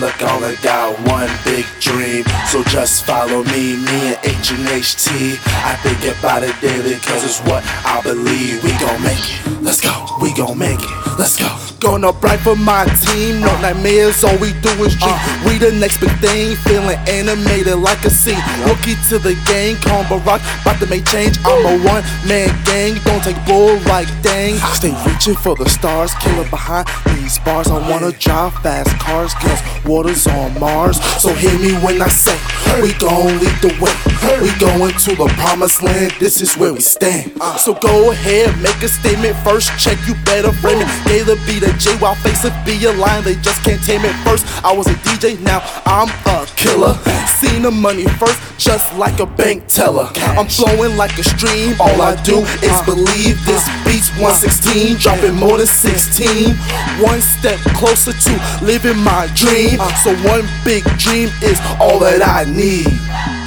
Look, all I got one big dream. So just follow me, me and H and HT. I think about it daily, cause it's what I believe. We gon' make it. Let's go. We gon' make it. Let's go. Gonna bright for my team. No nightmares, all we do is dream. Uh. We the next big thing, feeling animated like a scene. Rookie to the game, calm Barack, about to make change. I'm a one man gang, don't take bull like dang. Stay reaching for the stars, killer behind these bars. I wanna drive fast cars, cause water's on Mars. So hear me when I say, we gon' lead the way. We going to the promised land, this is where we stand. Uh. So go ahead, make a statement first. Check, you better frame it. Gave the beat a J while face it be a line, they just can't tame it. First, I was a DJ, now I'm a killer. Seen the money first, just like a bank teller. I'm flowing like a stream, all I do is believe this beat's 116, dropping more than 16. One step closer to living my dream. So, one big dream is all that I need.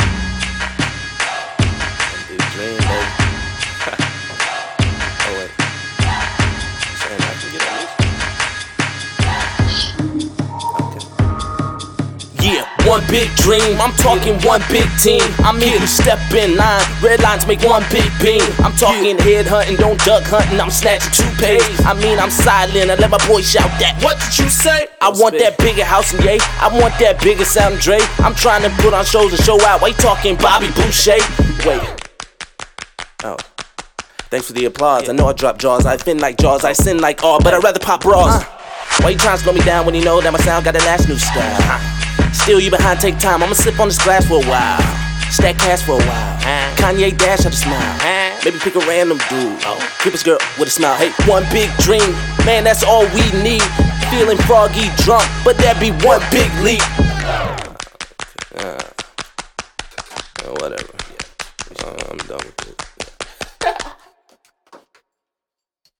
One big dream. I'm talking one big team. I'm here to step in line. Red lines make one big beam. I'm talking head hunting, don't duck hunting. I'm snatching toupees. I mean, I'm silent. I let my boy shout that. What did you say? I want that bigger house and yay. I want that bigger sound Dre. I'm trying to put on shows and show out. Why you talking Bobby Boucher? Wait. Oh. Thanks for the applause. I know I drop jaws. I fin like jaws. I sin like all, but I'd rather pop bras. Why you trying to slow me down when you know that my sound got that last new style? Still, you behind, take time. I'ma sip on this glass for a while. Stack cash for a while. Kanye dash out a smile. Maybe pick a random dude. Oh. Keep his girl with a smile. Hey, one big dream. Man, that's all we need. Feeling froggy drunk, but that be one big leap. Uh,